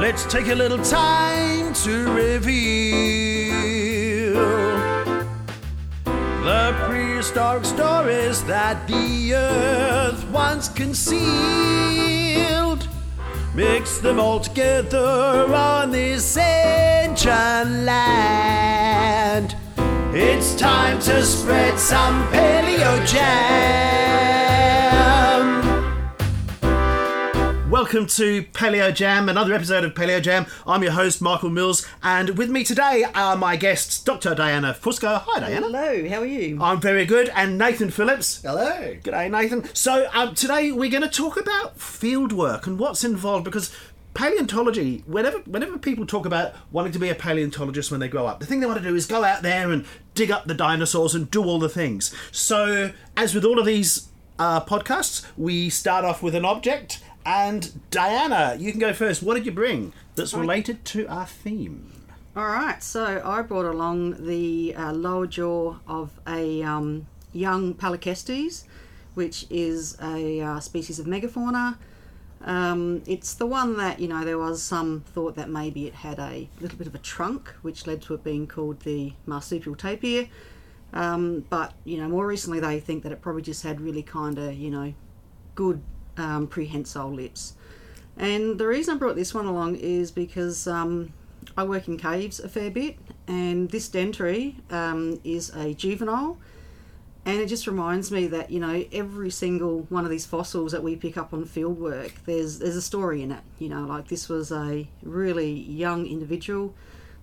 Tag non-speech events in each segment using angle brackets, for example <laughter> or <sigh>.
let's take a little time to reveal the prehistoric stories that the earth once concealed. Mix them all together on this ancient land. It's time to spread some paleo jam. Welcome to Paleo Jam, another episode of Paleo Jam. I'm your host, Michael Mills, and with me today are my guests, Dr. Diana Fusco. Hi, Diana. Hello, how are you? I'm very good, and Nathan Phillips. Hello. G'day, Nathan. So um, today we're going to talk about field work and what's involved because paleontology. Whenever whenever people talk about wanting to be a paleontologist when they grow up, the thing they want to do is go out there and dig up the dinosaurs and do all the things. So as with all of these uh, podcasts, we start off with an object. And Diana, you can go first. What did you bring that's related to our theme? All right, so I brought along the uh, lower jaw of a um, young Palorchestes, which is a uh, species of megafauna. Um, it's the one that, you know, there was some thought that maybe it had a little bit of a trunk, which led to it being called the marsupial tapir. Um, but, you know, more recently they think that it probably just had really kind of, you know, good um, prehensile lips. And the reason I brought this one along is because um, I work in caves a fair bit, and this dentary um, is a juvenile. And it just reminds me that you know every single one of these fossils that we pick up on field work, there's there's a story in it. You know, like this was a really young individual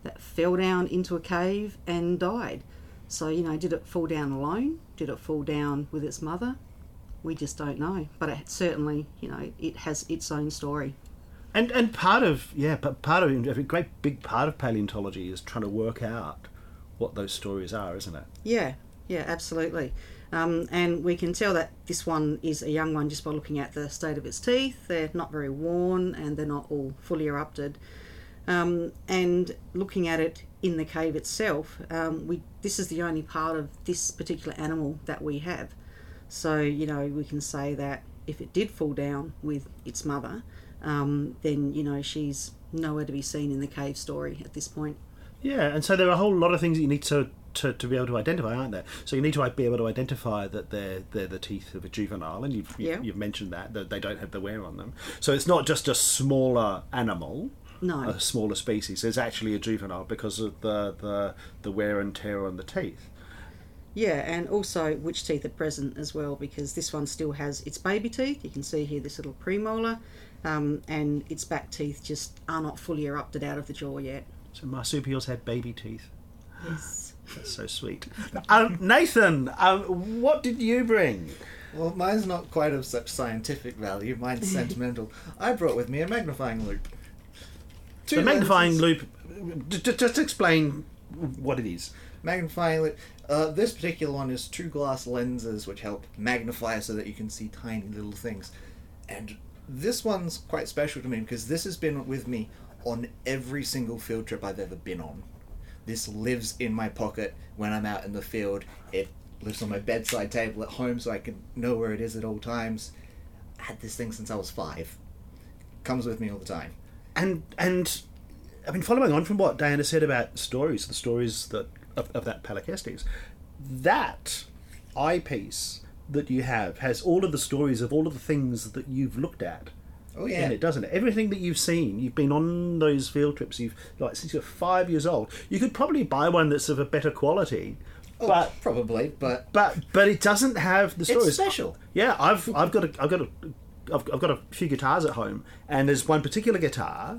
that fell down into a cave and died. So you know, did it fall down alone? Did it fall down with its mother? We just don't know. But it certainly, you know, it has its own story. And and part of yeah, but part of a great big part of paleontology is trying to work out what those stories are, isn't it? Yeah, yeah, absolutely. Um, and we can tell that this one is a young one just by looking at the state of its teeth. They're not very worn and they're not all fully erupted. Um, and looking at it in the cave itself, um, we this is the only part of this particular animal that we have. So you know we can say that if it did fall down with its mother, um, then you know she's nowhere to be seen in the cave story at this point. Yeah, and so there are a whole lot of things that you need to, to, to be able to identify, aren't there? So you need to be able to identify that they're they're the teeth of a juvenile, and you've Yeah. you've mentioned that that they don't have the wear on them. So it's not just a smaller animal, No. a smaller species. It's actually a juvenile because of the the, the wear and tear on the teeth. Yeah, and also which teeth are present as well, because this one still has its baby teeth. You can see here this little premolar, um, and its back teeth just are not fully erupted out of the jaw yet. So marsupials had baby teeth. Yes. That's so sweet. um, Nathan, um, what did you bring? Well, mine's not quite of such scientific value. Mine's sentimental. I brought with me a magnifying loupe. Two The magnifying lenses. loupe. j- j- Just explain what it is. Magnifying loupe. Uh, this particular one is two glass lenses which help magnify so that you can see tiny little things. And this one's quite special to me because this has been with me on every single field trip I've ever been on. This lives in my pocket when I'm out in the field. It lives on my bedside table at home so I can know where it is at all times. I had this thing since I was five. Comes with me all the time. and and I mean, following on from what Diana said about stories, the stories that of, of that Palorchestes, that eyepiece that you have has all of the stories of all of the things that you've looked at Oh yeah. in it, doesn't it? Everything that you've seen, you've been on those field trips. You've like since you're five years old. You could probably buy one that's of a better quality, Oh, but probably, but but but it doesn't have the stories. it's special. Yeah, I've I've got a I've got a I've, I've got a few guitars at home, and there's one particular guitar.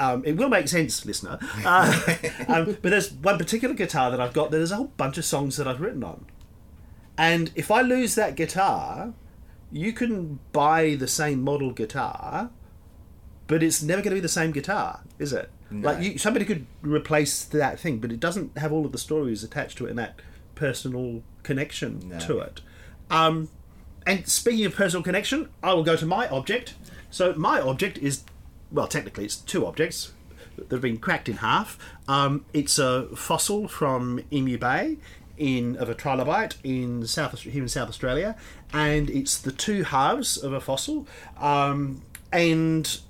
Um, it will make sense, listener. Uh, <laughs> um, but there's one particular guitar that I've got. that There's a whole bunch of songs that I've written on, and if I lose that guitar, you can buy the same model guitar, but it's never going to be the same guitar, is it? Like you, somebody could replace that thing, but it doesn't have all of the stories attached to it and that personal connection No. to it. Um, and speaking of personal connection, I will go to my object. So my object is, well, technically it's two objects that have been cracked in half. Um, it's a fossil from Emu Bay in of a trilobite in South here in South Australia, and it's the two halves of a fossil. Um, and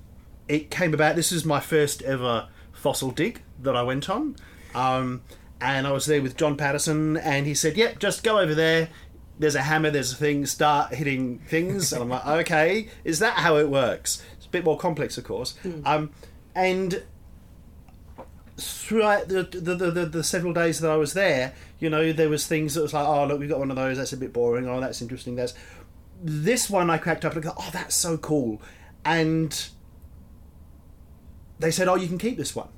it came about. This is my first ever fossil dig that I went on, um, and I was there with John Paterson, and he said, "Yep, just go over there." There's a hammer, there's a thing, start hitting things. And I'm like, <laughs> okay, is that how it works? Bit more complex, of course. Um, and throughout the the, the, the several days that I was there, you know, there was things that was like, oh look, we've got one of those. That's a bit boring. Oh, that's interesting. That's this one I cracked up and go, oh, that's so cool. And they said, oh, you can keep this one.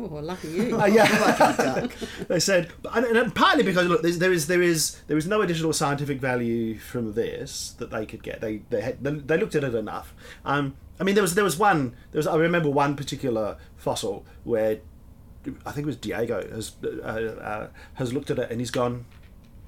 Oh, lucky you. Uh, yeah, <laughs> <laughs> they said, and, and partly because look, there is there is there is no additional scientific value from this that they could get. They they had, they, they looked at it enough. Um, I mean, there was there was one there was I remember one particular fossil where I think it was Diego has uh, uh, has looked at it and he's gone.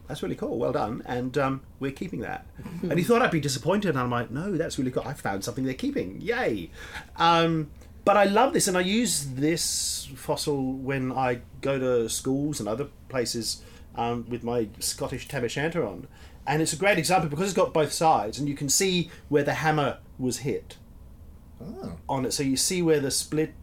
That's really cool. Well done, and um, we're keeping that. and he thought I'd be disappointed, and I'm like, no, that's really cool. I found something they're keeping. Yay! Um, but I love this, and I use this fossil when I go to schools and other places um, with my Scottish tam o' shanter on, and it's a great example because it's got both sides, and you can see where the hammer was hit Oh. on it, so you see where the split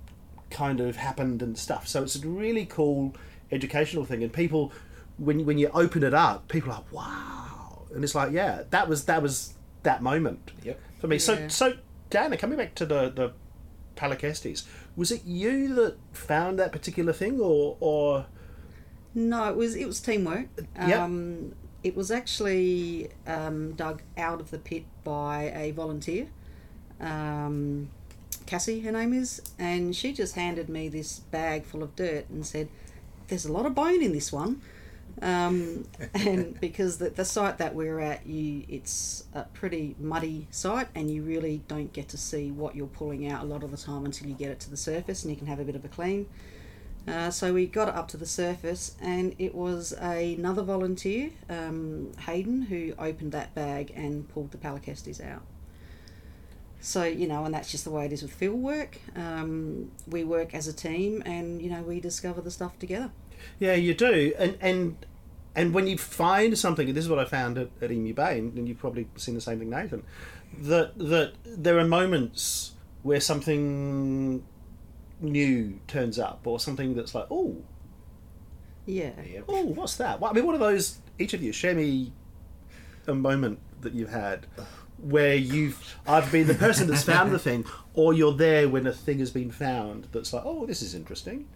kind of happened and stuff. So it's a really cool educational thing, and people, when when you open it up, people are like, wow, and it's like, yeah, that was that was that moment Yep. for me. So Yeah. so Dana, coming back to the the Palorchestes, was it you that found that particular thing, or or No, it was it was teamwork. Yep. Um, it was actually um, dug out of the pit by a volunteer, um, Cassie, her name is, and she just handed me this bag full of dirt and said, "There's a lot of bone in this one." Um, <laughs> and because the, the site that we're at, you it's a pretty muddy site, and you really don't get to see what you're pulling out a lot of the time until you get it to the surface, and you can have a bit of a clean. Uh, so we got it up to the surface, and it was another volunteer, um, Hayden, who opened that bag and pulled the Palorchestes out. So you know, and that's just the way it is with field work. Um, we work as a team, and you know, we discover the stuff together. Yeah, you do, and and and when you find something, this is what I found at, at Emu Bay, and, and you've probably seen the same thing, Nathan. That that there are moments where something new turns up, or something that's like, oh, Yeah. Oh, what's that? Well, I mean, what are those? Each of you, share me a moment that you've had where you've either been the person that's found the thing, or you're there when a thing has been found that's like, oh, this is interesting.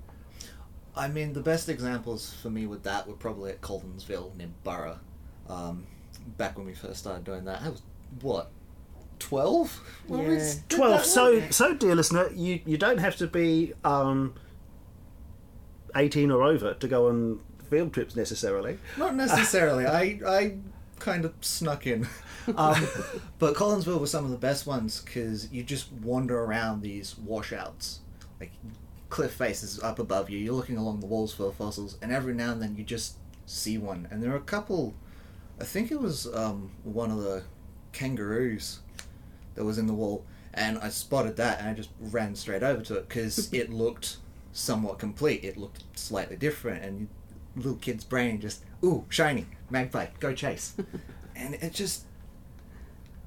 I mean, the best examples for me with that were probably at Collinsville near Burra. Um, back when we first started doing that, I was what twelve? When we Yeah. s- did 12 so one? so dear listener you you don't have to be um 18 or over to go on field trips necessarily Not necessarily. I I kind of snuck in. <laughs> Um, but Collinsville was some of the best ones because you just wander around these washouts, like cliff faces up above you. You're looking along the walls for fossils, and every now and then you just see one. And there are a couple. I think it was um, one of the kangaroos that was in the wall, and I spotted that, and I just ran straight over to it because <laughs> it looked somewhat complete. It looked slightly different, and little kid's brain just ooh shiny magpie, go chase, <laughs> and it just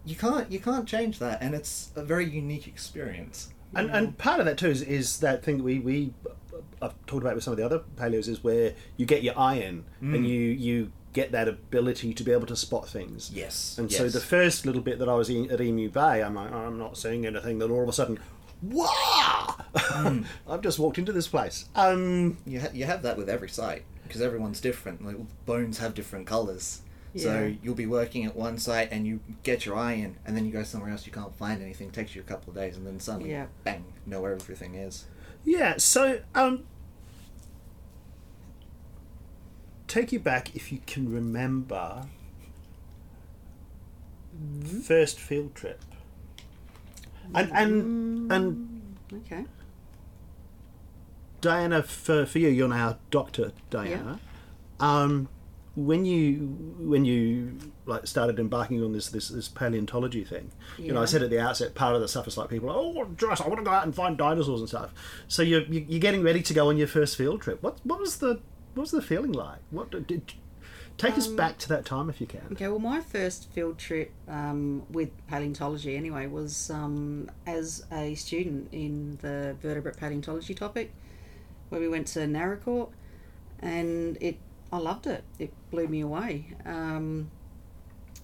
you can't you can't change that, and it's a very unique experience. And and part of that too is, is that thing that we we uh, I've talked about with some of the other paleos is where you get your eye in and mm. you you get that ability to be able to spot things. Yes, and so the first little bit that I was in, at Emu Bay I'm like oh, I'm not seeing anything then all of a sudden wow mm. <laughs> I've just walked into this place. Um You ha- you have that with every site because everyone's different. Like bones have different colors. So you'll be working at one site and you get your eye in, and then you go somewhere else. You can't find anything. takes you a couple of days, and then suddenly, Yeah. bang, know where everything is. Yeah, so um take you back if you can remember first field trip. And and and Okay. Diana for, for you, you're now Doctor Diana. Yeah. Um when you when you like started embarking on this this, this paleontology thing, you know, I said at the outset, part of the stuff is like people, oh, Jurassic, I want to go out and find dinosaurs and stuff. So you're you- you're getting ready to go on your first field trip. What what was the what was the feeling like? What did Take us Um, back to that time if you can. Okay, well, my first field trip um, with paleontology, anyway, was um, as a student in the vertebrate paleontology topic, where we went to Naracoorte, and it, I loved it. It blew me away. Um,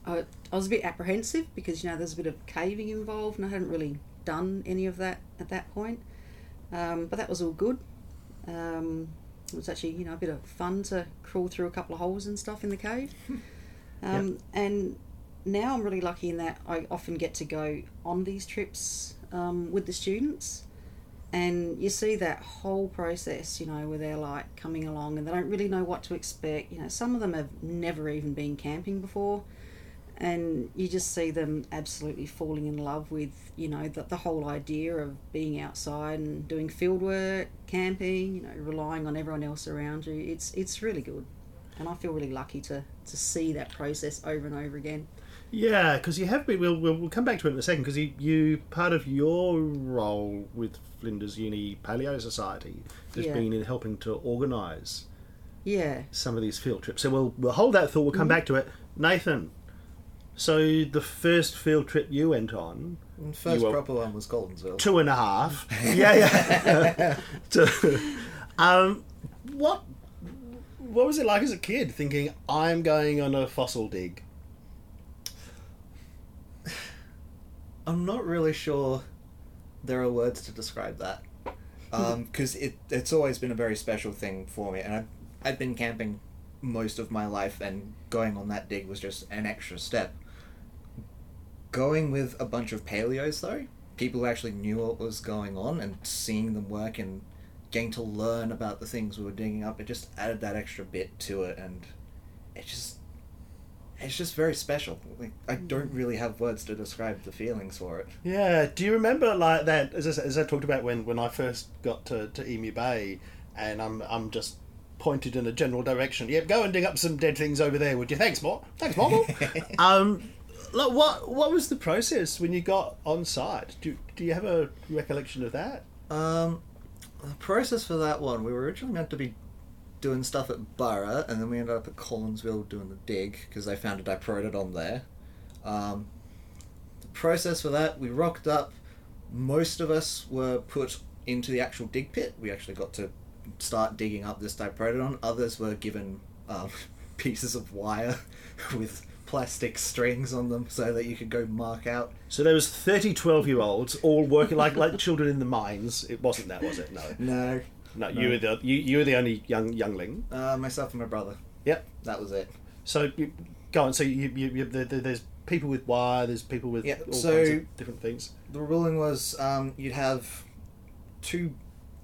I, I was a bit apprehensive because you know there's a bit of caving involved, and I hadn't really done any of that at that point. Um, but that was all good. Um, it was actually you know a bit of fun to crawl through a couple of holes and stuff in the cave. <laughs> Um, And now I'm really lucky in that I often get to go on these trips um, with the students, and you see that whole process, you know, where they're like coming along and they don't really know what to expect. You know, some of them have never even been camping before, and you just see them absolutely falling in love with, you know, the, the whole idea of being outside and doing field work, camping, you know, relying on everyone else around you. It's it's really good, and I feel really lucky to to see that process over and over again. Yeah, because you have been. We'll, we'll, we'll come back to it in a second. Because you, you part of your role with Flinders Uni Paleo Society has Yeah. been in helping to organise Yeah. some of these field trips. So we'll we'll hold that thought. We'll come back to it. Nathan, so the first field trip you went on, First were- proper one was Collinsville. two and a half. <laughs> yeah, yeah. <laughs> To- um, what what was it like as a kid thinking I'm going on a fossil dig? I'm not really sure there are words to describe that. Hmm. Um, because it, it's always been a very special thing for me. And I've, I've been camping most of my life, and going on that dig was just an extra step. Going with a bunch of paleos, though, people who actually knew what was going on and seeing them work and getting to learn about the things we were digging up, it just added that extra bit to it. And it just it's just very special. Like I don't really have words to describe the feelings for it. Yeah. Do you remember like that? As I, as I talked about when, when I first got to, to Emu Bay, and I'm I'm just pointed in a general direction. Yep, go and dig up some dead things over there, would you? Thanks, Mort. Thanks, Mort. <laughs> um, look, what what was the process when you got on site? Do do you have a recollection of that? Um, the process for that one, we were originally meant to be doing stuff at Burra, and then we ended up at Collinsville doing the dig because they found a diprotodon there. Um, the process for that, we rocked up. Most of us were put into the actual dig pit. We actually got to start digging up this diprotodon. Others were given um, <laughs> pieces of wire <laughs> with plastic strings on them so that you could go mark out So there was 30 12 year olds all working like like children in the mines. It wasn't that, was it? No. no No, you were the you, you were the only young youngling. uh, myself and my brother Yep. that was it So you, go on. So you, you, you there, there- there's people with wire. There's people with Yeah, all so- kinds of different things. the ruling was um, you'd have two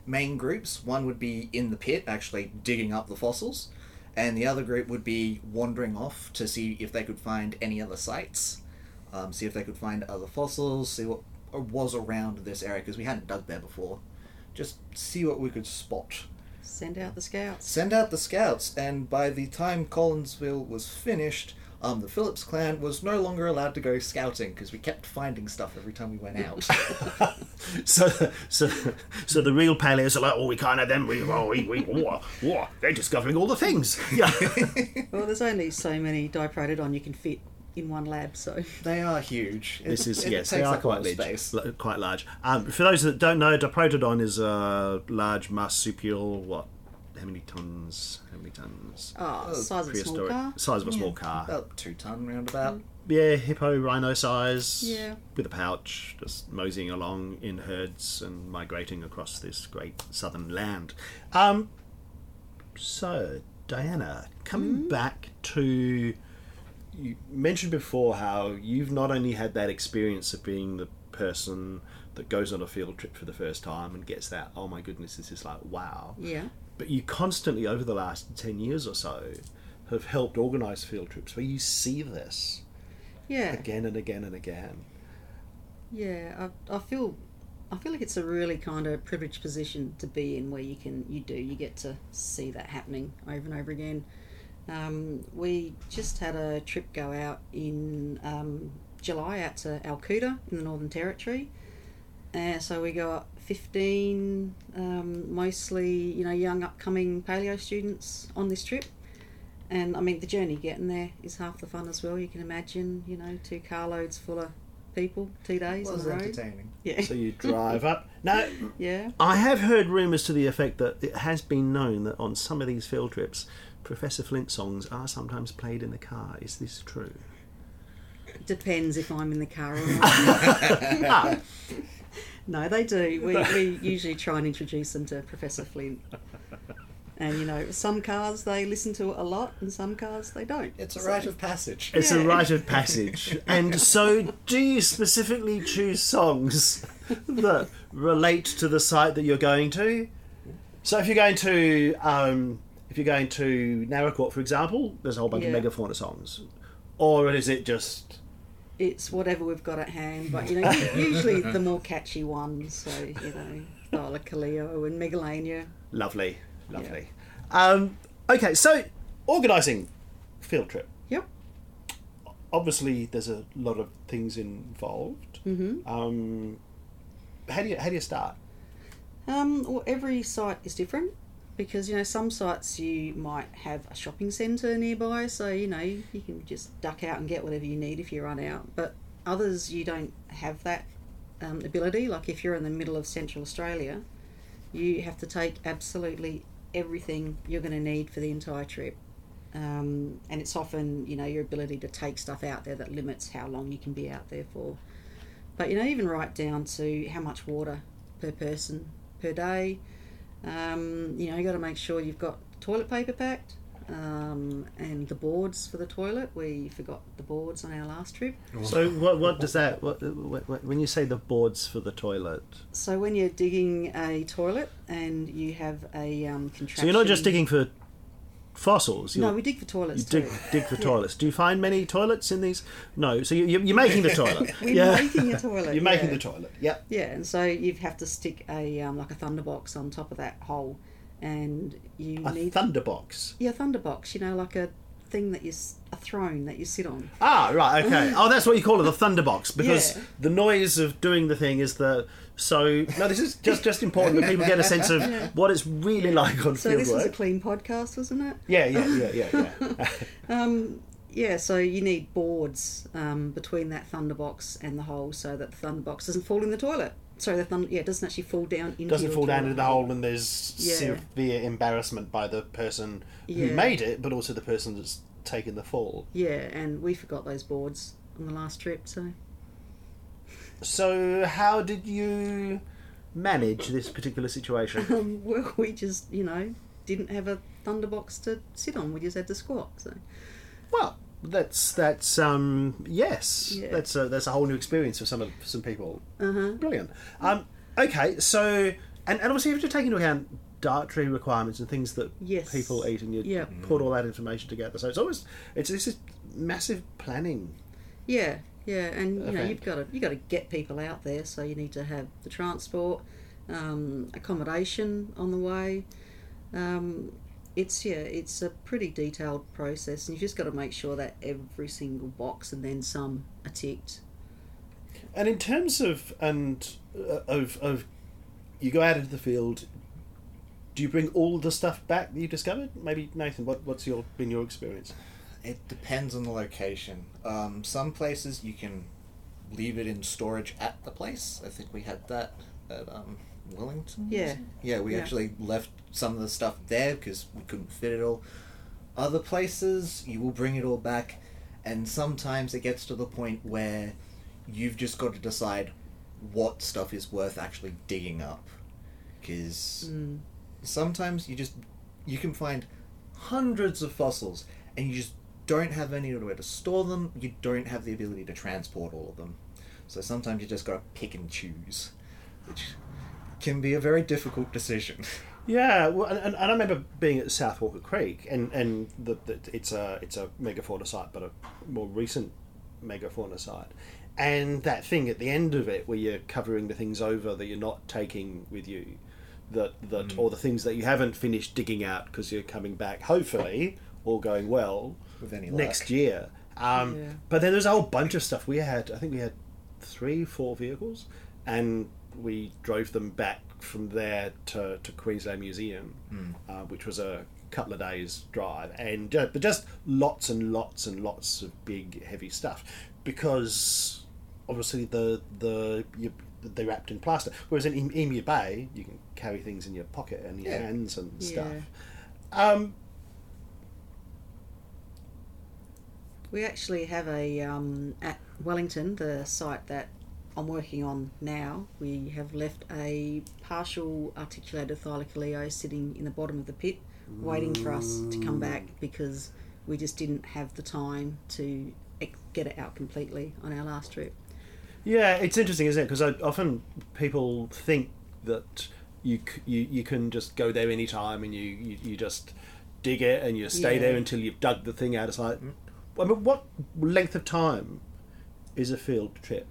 main groups. One would be in the pit, actually digging up the fossils, and the other group would be wandering off to see if they could find any other sites, um, see if they could find other fossils, see what was around this area because we hadn't dug there before. Just see what we could spot. Send out the scouts. Send out the scouts, and by the time Collinsville was finished, um, the Phillips clan was no longer allowed to go scouting because we kept finding stuff every time we went out. <laughs> <laughs> so, so, so the real paleos are like, oh, we can't have them. We, oh, we, we, oh, oh, they're discovering all the things. <laughs> Yeah. Well, there's only so many diprotodon you can fit in one lab, so They are huge. This is it yes, they are up a lot quite large. space. Quite large. Um, for those that don't know, Diprotodon is a large marsupial. What? How many tons? How many tons? oh, size of a small car. size of a small car. About two ton roundabout. Yeah, hippo rhino size. Yeah. With a pouch, just moseying along in herds and migrating across this great southern land. Um, so, Diana, coming back to you mentioned before how you've not only had that experience of being the person that goes on a field trip for the first time and gets that, oh my goodness, this is like wow. Yeah. But you constantly, over the last 10 years or so, have helped organise field trips where you see this Yeah. again and again and again. Yeah. I, I feel I feel like it's a really kind of privileged position to be in where you can you do you get to see that happening over and over again. Um, we just had a trip go out in um, July out to Alcoota in the Northern Territory. Uh, so we got 15 um, mostly you know young upcoming paleo students on this trip And I mean, the journey getting there is half the fun as well. You can imagine, you know, two carloads full of people, two days on was the road. entertaining. Yeah, So you drive up. <laughs> Now, yeah. I have heard rumours to the effect that it has been known that on some of these field trips, Professor Flint songs are sometimes played in the car. Is this true? Depends if I'm in the car or not. <laughs> ah, no, they do. We, we usually try and introduce them to Professor Flint. And you know, some cars they listen to it a lot, and some cars they don't. It's a So- rite of passage. it's a Yeah. rite of passage. and so, do you specifically choose songs that relate to the site that you're going to? So, if you're going to, um, if you're going to Naracoorte, for example, there's a whole bunch Yeah. of megafauna songs, or is it just It's whatever we've got at hand, but you know, <laughs> usually the more catchy ones. So you know, Thylacoleo and Megalania. Lovely, lovely. Um, okay, so organising field trip. Yep. Obviously, there's a lot of things involved. Mm-hmm. Um, how do you how do you start? Um, well, every site is different because you know some sites you might have a shopping centre nearby, so you know you can just duck out and get whatever you need if you run out. But others you don't have that um, ability. Like if you're in the middle of Central Australia, you have to take absolutely everything you're going to need for the entire trip. Um, and it's often you know your ability to take stuff out there that limits how long you can be out there for. But you know even right down to how much water per person per day. Um, you know, you got to make sure you've got toilet paper packed um, and the boards for the toilet. We forgot the boards on our last trip. So, what what does that? What, what, when you say the boards for the toilet? So when you're digging a toilet and you have a um. So you're not just digging for fossils. You're, No, we dig for you toilets dig too. dig for Yeah. toilets. Do you find many toilets in these? No. So you, you- you're making the toilet. <laughs> We're making a <laughs> toilet. You're making yeah. the toilet. Yep. Yeah, and so you have to stick a um, like a thunderbox on top of that hole, and you A need thunderbox. yeah thunderbox. You know, like a thing that you a throne that you sit on. Ah, right, okay. <laughs> Oh, that's what you call it, the thunderbox, because Yeah. the noise of doing the thing is the. So no, this is just just important that people get a sense of what it's really like on So field this was a clean podcast, wasn't it? Yeah, yeah, yeah, yeah, yeah. <laughs> Um, yeah, so you need boards um, between that thunderbox and the hole so that the thunderbox doesn't fall in the toilet. Sorry, the thunder, yeah, it doesn't actually fall down into Doesn't your fall down into the hole, and there's Yeah. severe embarrassment by the person who Yeah. made it, but also the person that's taken the fall. Yeah, and we forgot those boards on the last trip, so So, how did you manage this particular situation? <laughs> um, well, we just you know didn't have a thunderbox to sit on. We just had to squat. So Well, that's that's um yes, Yeah. that's a that's a whole new experience for some of some people. uh huh. Brilliant. Um, okay, so and, and obviously you have to take into account dietary requirements and things that Yes. people eat, and you Yeah. put all that information together. So it's always it's this is massive planning. Yeah, yeah, and you know you've got to you got to get people out there, so you need to have the transport, um, accommodation on the way. Um, it's yeah, it's a pretty detailed process, and you've just got to make sure that every single box and then some are ticked. And in terms of and uh, of of you go out into the field. Do you bring all the stuff back that you discovered? Maybe Nathan, what, what's your been your experience? It depends on the location. Um, some places you can leave it in storage at the place. I think we had that at um, Wellington. Yeah. Yeah, we Yeah. actually left some of the stuff there because we couldn't fit it all. Other places, you will bring it all back, and sometimes it gets to the point where you've just got to decide what stuff is worth actually digging up. Because Mm. sometimes you just you can find hundreds of fossils and you just don't have anywhere to store them you don't have the ability to transport all of them. So sometimes you just got to pick and choose which can be a very difficult decision. <laughs> Yeah, well, and, and I remember being at South Walker Creek, and and the, the, it's a it's a megafauna site, but a more recent megafauna site, and that thing at the end of it where you're covering the things over that you're not taking with you, that that mm. or the things that you haven't finished digging out because you're coming back, hopefully, all going well with any luck. next year. Um, Yeah. But then there's a whole bunch of stuff. We had, I think we had three, four vehicles, and we drove them back from there to, to Queensland Museum, uh, which was a couple of days drive, and uh, but just lots and lots and lots of big heavy stuff because obviously the the you, they're wrapped in plaster. Whereas in Emu Bay, you can carry things in your pocket and your Yeah. hands and Yeah. stuff. Um, We actually have a um, at Wellington, the site that I'm working on now. We have left a partial articulated thylacoleo sitting in the bottom of the pit, waiting for us to come back because we just didn't have the time to get it out completely on our last trip. Yeah, it's interesting, isn't it? Because often people think that you, you you can just go there anytime and you, you, you just dig it and you stay Yeah. there until you've dug the thing out. It's like, I mean, what length of time is a field trip?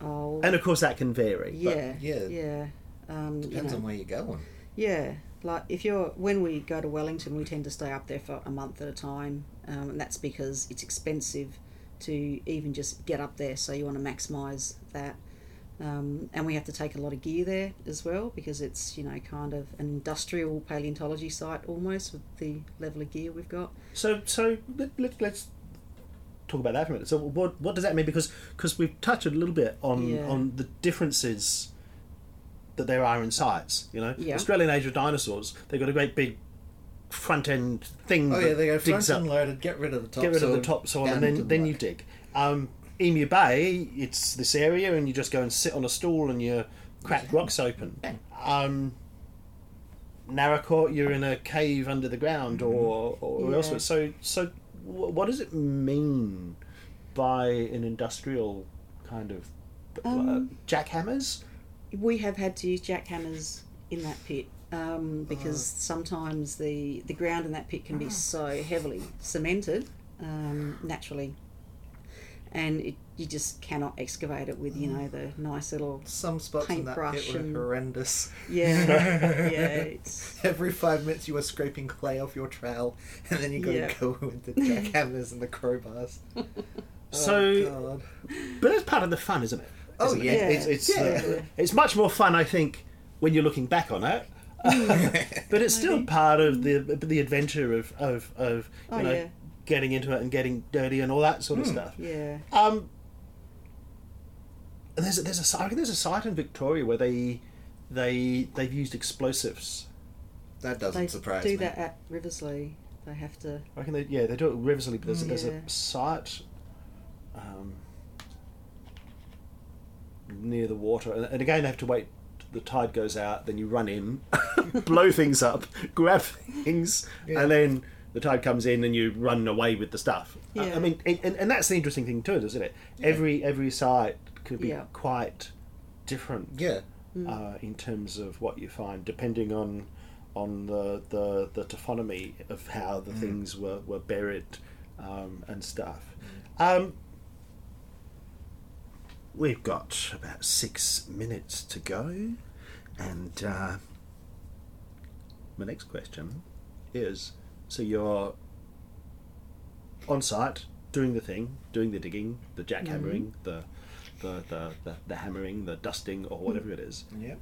Oh, And of course, that can vary. but- yeah, yeah. yeah. Um, you Depends know. on where you're going. Yeah, like if you're when we go to Wellington, we tend to stay up there for a month at a time, um, and that's because it's expensive to even just get up there. So you want to maximise that, um, and we have to take a lot of gear there as well because it's you know kind of an industrial paleontology site almost with the level of gear we've got. So so let, let, let's talk about that for a minute. So what what does that mean? Because because we've touched a little bit on Yeah. on the differences that there are in sites. You know, Yeah. Australian Age of Dinosaurs. They've got a great big front end thing. Oh yeah, they go front and loaded. Get rid of the top. get rid of the top soil, down and then then muck. you dig. Um, Emu Bay, it's this area, and you just go and sit on a stool and you crack rocks open. Um, Naracoorte, you're in a cave under the ground, or or Yeah. elsewhere. So so, what does it mean by an industrial kind of uh, Um, jackhammers? We have had to use jackhammers in that pit um, because sometimes the the ground in that pit can be so heavily cemented um, naturally, and it, you just cannot excavate it with you know the nice little Some spots in that paintbrush pit were and- horrendous. yeah <laughs> yeah it's Every five minutes you were scraping clay off your trowel, and then you got Yeah. to go <laughs> with the jackhammers and the crowbars. <laughs> So, oh, God. but that's part of the fun, isn't it? Oh, Isn't it? yeah. it's it's, Yeah. uh, it's much more fun, I think, when you're looking back on it. but it's still part of the the adventure of of, of you Oh, know yeah. getting into it and getting dirty and all that sort of stuff. yeah Um, and there's a, there's a si- there's a site in Victoria where they they they've used explosives. that doesn't they surprise do me. Do that at Riversleigh they have to I reckon they yeah they do it at Riversleigh, but there's, there's a site um, near the water, and, and again they have to wait. The tide goes out, then you run in, <laughs> blow things up, <laughs> grab things, Yeah. and then the tide comes in, and you run away with the stuff. I- I, mean, and, and, and that's the interesting thing too, isn't it? Every every site could be Yeah. quite different Yeah. uh, in terms of what you find, depending on on the the, the taphonomy of how the things were, were buried um, and stuff. Um, we've got about six minutes to go, and uh, my next question is: so you're on site doing the thing, doing the digging, the jackhammering, the the, the, the, the hammering, the dusting, or whatever hmm. it is, Yeah.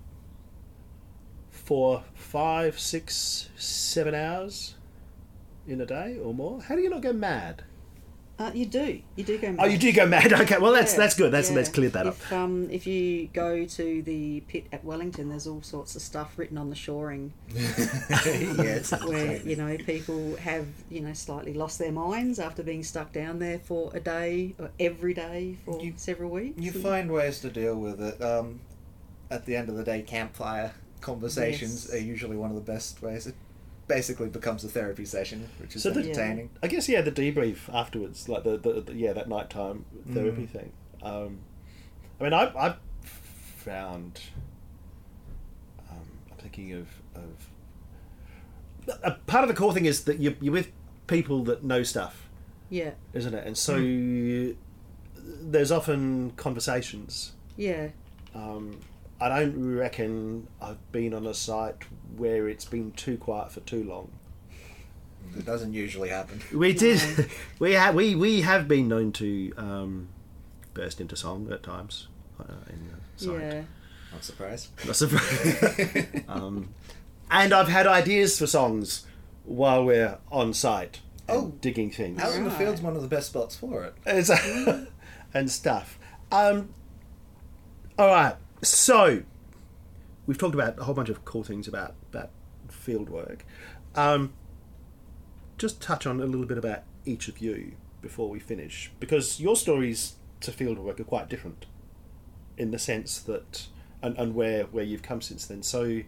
for five, six, seven hours in a day or more. How do you not go mad? Uh, you do you do go mad. Oh, you do go mad. <laughs> Okay, well that's Yeah, that's good. That's yeah. let's clear that up. if, Um, if you go to the pit at Wellington, there's all sorts of stuff written on the shoring <laughs> <laughs> yes. where you know people have you know slightly lost their minds after being stuck down there for a day or every day for You- several weeks. You find ways to deal with it. Um, at the end of the day, campfire conversations Yes. are usually one of the best ways. It basically becomes a therapy session, which is So the- entertaining. I guess yeah, the debrief afterwards, like the, the, the yeah that nighttime therapy Mm. thing. Um, I mean, I I found. Um, I'm thinking of of. A part of the core thing is that you're, you're with people that know stuff, yeah, isn't it? And so Hmm. there's often conversations. yeah, Um, I don't reckon I've been on a site where it's been too quiet for too long. It doesn't usually happen. <laughs> We did. <laughs> We have. We we have been known to um, burst into song at times uh, in the site. yeah. Not surprised. Not surprised. <laughs> um, and I've had ideas for songs while we're on site. Oh. digging things. Out in the Right. field's one of the best spots for it. It's- and stuff. Um, all right, so we've talked about a whole bunch of cool things about about field work. Um, just touch on a little bit about each of you before we finish, because your stories to field work are quite different in the sense that and, and where where you've come since then. So,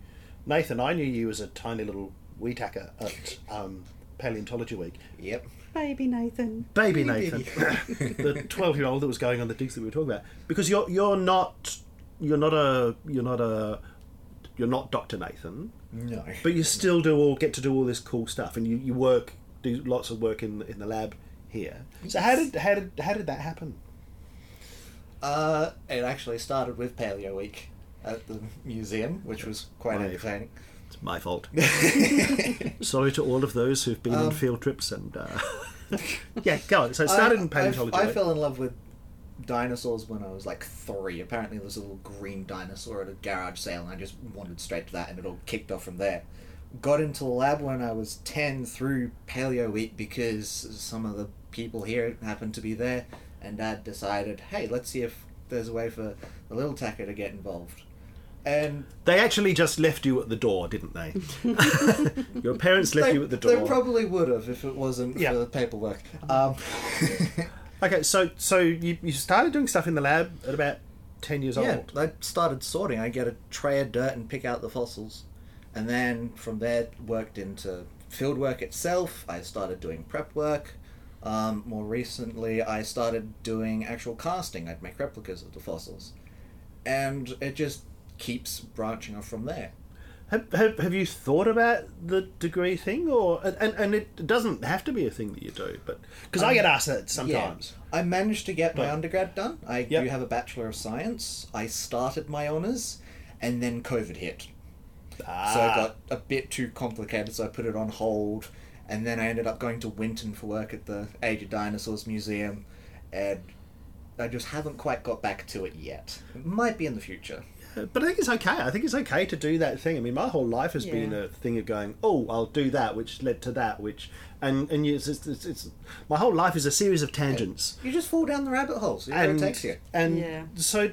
Nathan, I knew you as a tiny little wheat hacker at um, Paleontology Week. Yep. Baby Nathan. Baby Baby. Nathan, <laughs> the twelve-year-old that was going on the digs that we were talking about, because you're you're not you're not a you're not a you're not Doctor Nathan, No. but you still do all get to do all this cool stuff, and you, you work do lots of work in in the lab here. So how did how did how did that happen? Uh, it actually started with Paleo Week at the museum, which was quite Right. entertaining. It's my fault. <laughs> Sorry to all of those who've been on Um, field trips and uh, <laughs> yeah, go on. So it started I- in paleontology. I, I right? fell in love with dinosaurs when I was like three. Apparently, there was a little green dinosaur at a garage sale, and I just wandered straight to that, and it all kicked off from there. Got into the lab when I was 10 through Paleo Week because some of the people here happened to be there, and Dad decided, hey, let's see if there's a way for the little tacker to get involved. And They actually just left you at the door, didn't they? <laughs> Your parents left they, you at the door. they probably would have if it wasn't Yeah. for the paperwork. Um, <laughs> Okay, so so you, you started doing stuff in the lab at about ten years Yeah, old. I started sorting. I get a tray of dirt and pick out the fossils, and then from there worked into field work itself. I started doing prep work. Um, more recently, I started doing actual casting. I'd make replicas of the fossils, and it just keeps branching off from there. Have, have, have you thought about the degree thing, or and, and, it doesn't have to be a thing that you do, but because I Um, get asked that sometimes. Yeah. I managed to get my Right. undergrad done. I Yep. do have a Bachelor of Science. I started my honours, and then COVID hit. Ah, So it got a bit too complicated, so I put it on hold. And then I ended up going to Winton for work at the Age of Dinosaurs Museum, and I just haven't quite got back to it yet. It might be in the future. But I think it's okay. I think it's okay to do that thing. I mean, my whole life has been a thing of going, oh, I'll do that, which led to that, which and and you, it's, it's, it's, it's my whole life is a series of tangents. You just fall down the rabbit holes. see where it and takes you. and Yeah. so,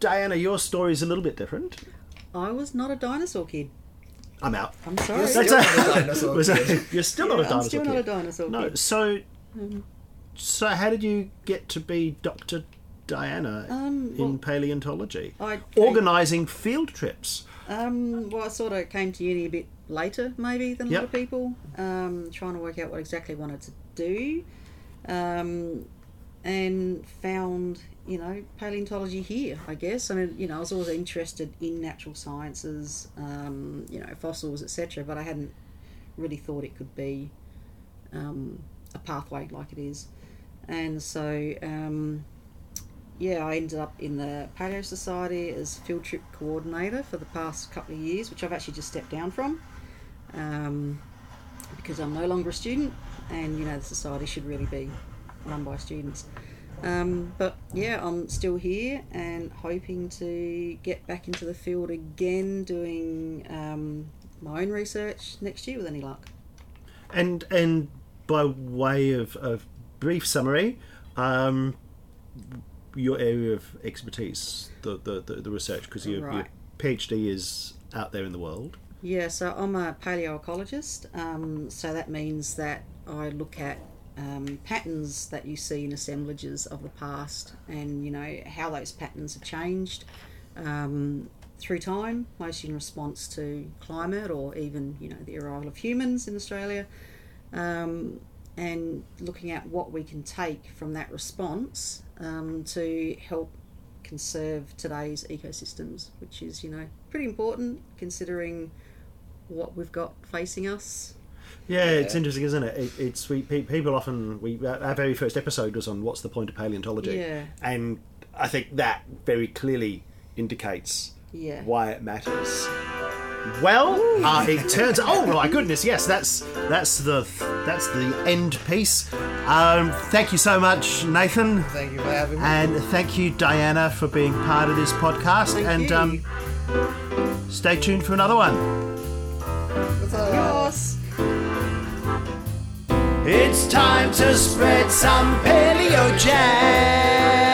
Diana, your story is a little bit different. I was not a dinosaur kid. I'm out. I'm sorry. You're Still a- not a dinosaur <laughs> kid. you're still Yeah, not a I'm still kid. not a dinosaur No, so Um, so how did you get to be Dr. Diana Um, in paleontology? I Organising field trips. Um, well, I sort of came to uni a bit later, maybe, than a Yep. lot of people. Um, trying to work out what exactly I wanted to do. Um, and found, you know, paleontology here, I guess. I mean, you know, I was always interested in natural sciences, um, you know, fossils, etc., but I hadn't really thought it could be um, a pathway like it is. And so, um, yeah, I ended up in the Paleo Society as field trip coordinator for the past couple of years, which I've actually just stepped down from um, because I'm no longer a student, and you know the society should really be run by students. Um, but yeah, I'm still here and hoping to get back into the field again, doing um, my own research next year with any luck. And and by way of, of brief summary, um, your area of expertise, the the, the, the research, because your, your PhD is out there in the world. Yeah, so I'm a paleoecologist. Um, so that means that I look at um, patterns that you see in assemblages of the past, and you know how those patterns have changed um, through time, mostly in response to climate or even you know the arrival of humans in Australia, um, and looking at what we can take from that response um, to help conserve today's ecosystems, which is you know pretty important considering what we've got facing us. Yeah, it's interesting, isn't it? it it's we people often we our our very first episode was on what's the point of paleontology, Yeah. and I think that very clearly indicates Yeah. why it matters. Well, uh, it turns. Oh my goodness! Yes, that's that's the that's the end piece. Um, thank you so much, Nathan, Thank you for having me. and thank you, Diana, for being part of this podcast. Thank and you. Um, stay tuned for another one. That's all I have. Yours. It's time to spread some paleo jam.